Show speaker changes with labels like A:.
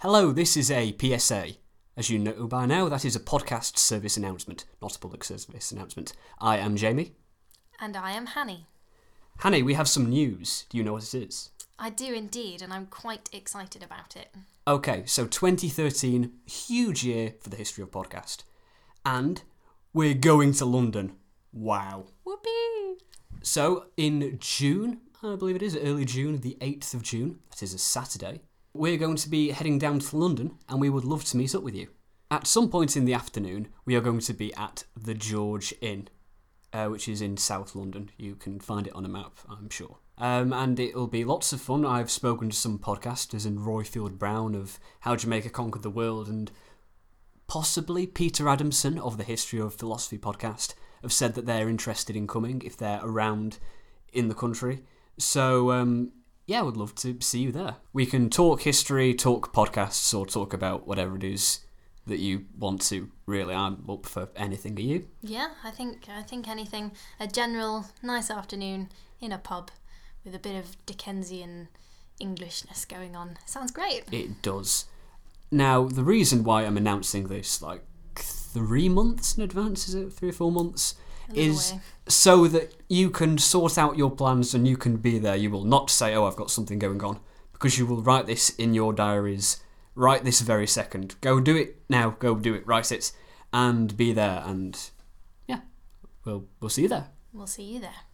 A: Hello, this is a PSA. As you know by now, that is a podcast service announcement, not a public service announcement. I am Jamie.
B: And I am Hanny.
A: Hanny, we have some news. Do you know what it is?
B: I do indeed, and I'm quite excited about it.
A: Okay, so 2013, huge year for the history of podcast. And we're going to London. Wow.
B: Whoopee!
A: So, in June, I believe it is, early June, the 8th of June, that is a Saturday, we're going to be heading down to London and we would love to meet up with you. At some point in the afternoon, we are going to be at the George Inn, uh, which is in South London. You can find it on a map, I'm sure. Um, and it'll be lots of fun. I've spoken to some podcasters and Royfield Brown of How Jamaica Conquered the World and possibly Peter Adamson of the History of Philosophy podcast have said that they're interested in coming if they're around in the country. So, um, yeah, I would love to see you there. We can talk history, talk podcasts, or talk about whatever it is that you want to. Really, I'm up for anything. Are you?
B: Yeah, I think I think anything. A general nice afternoon in a pub with a bit of Dickensian Englishness going on. Sounds great.
A: It does. Now, the reason why I'm announcing this like three months in advance, is it three or four months? Is
B: way.
A: so that you can sort out your plans and you can be there. You will not say, "Oh, I've got something going on," because you will write this in your diaries right this very second. Go do it now. Go do it. Write it and be there. And yeah, we'll we'll see you there.
B: We'll see you there.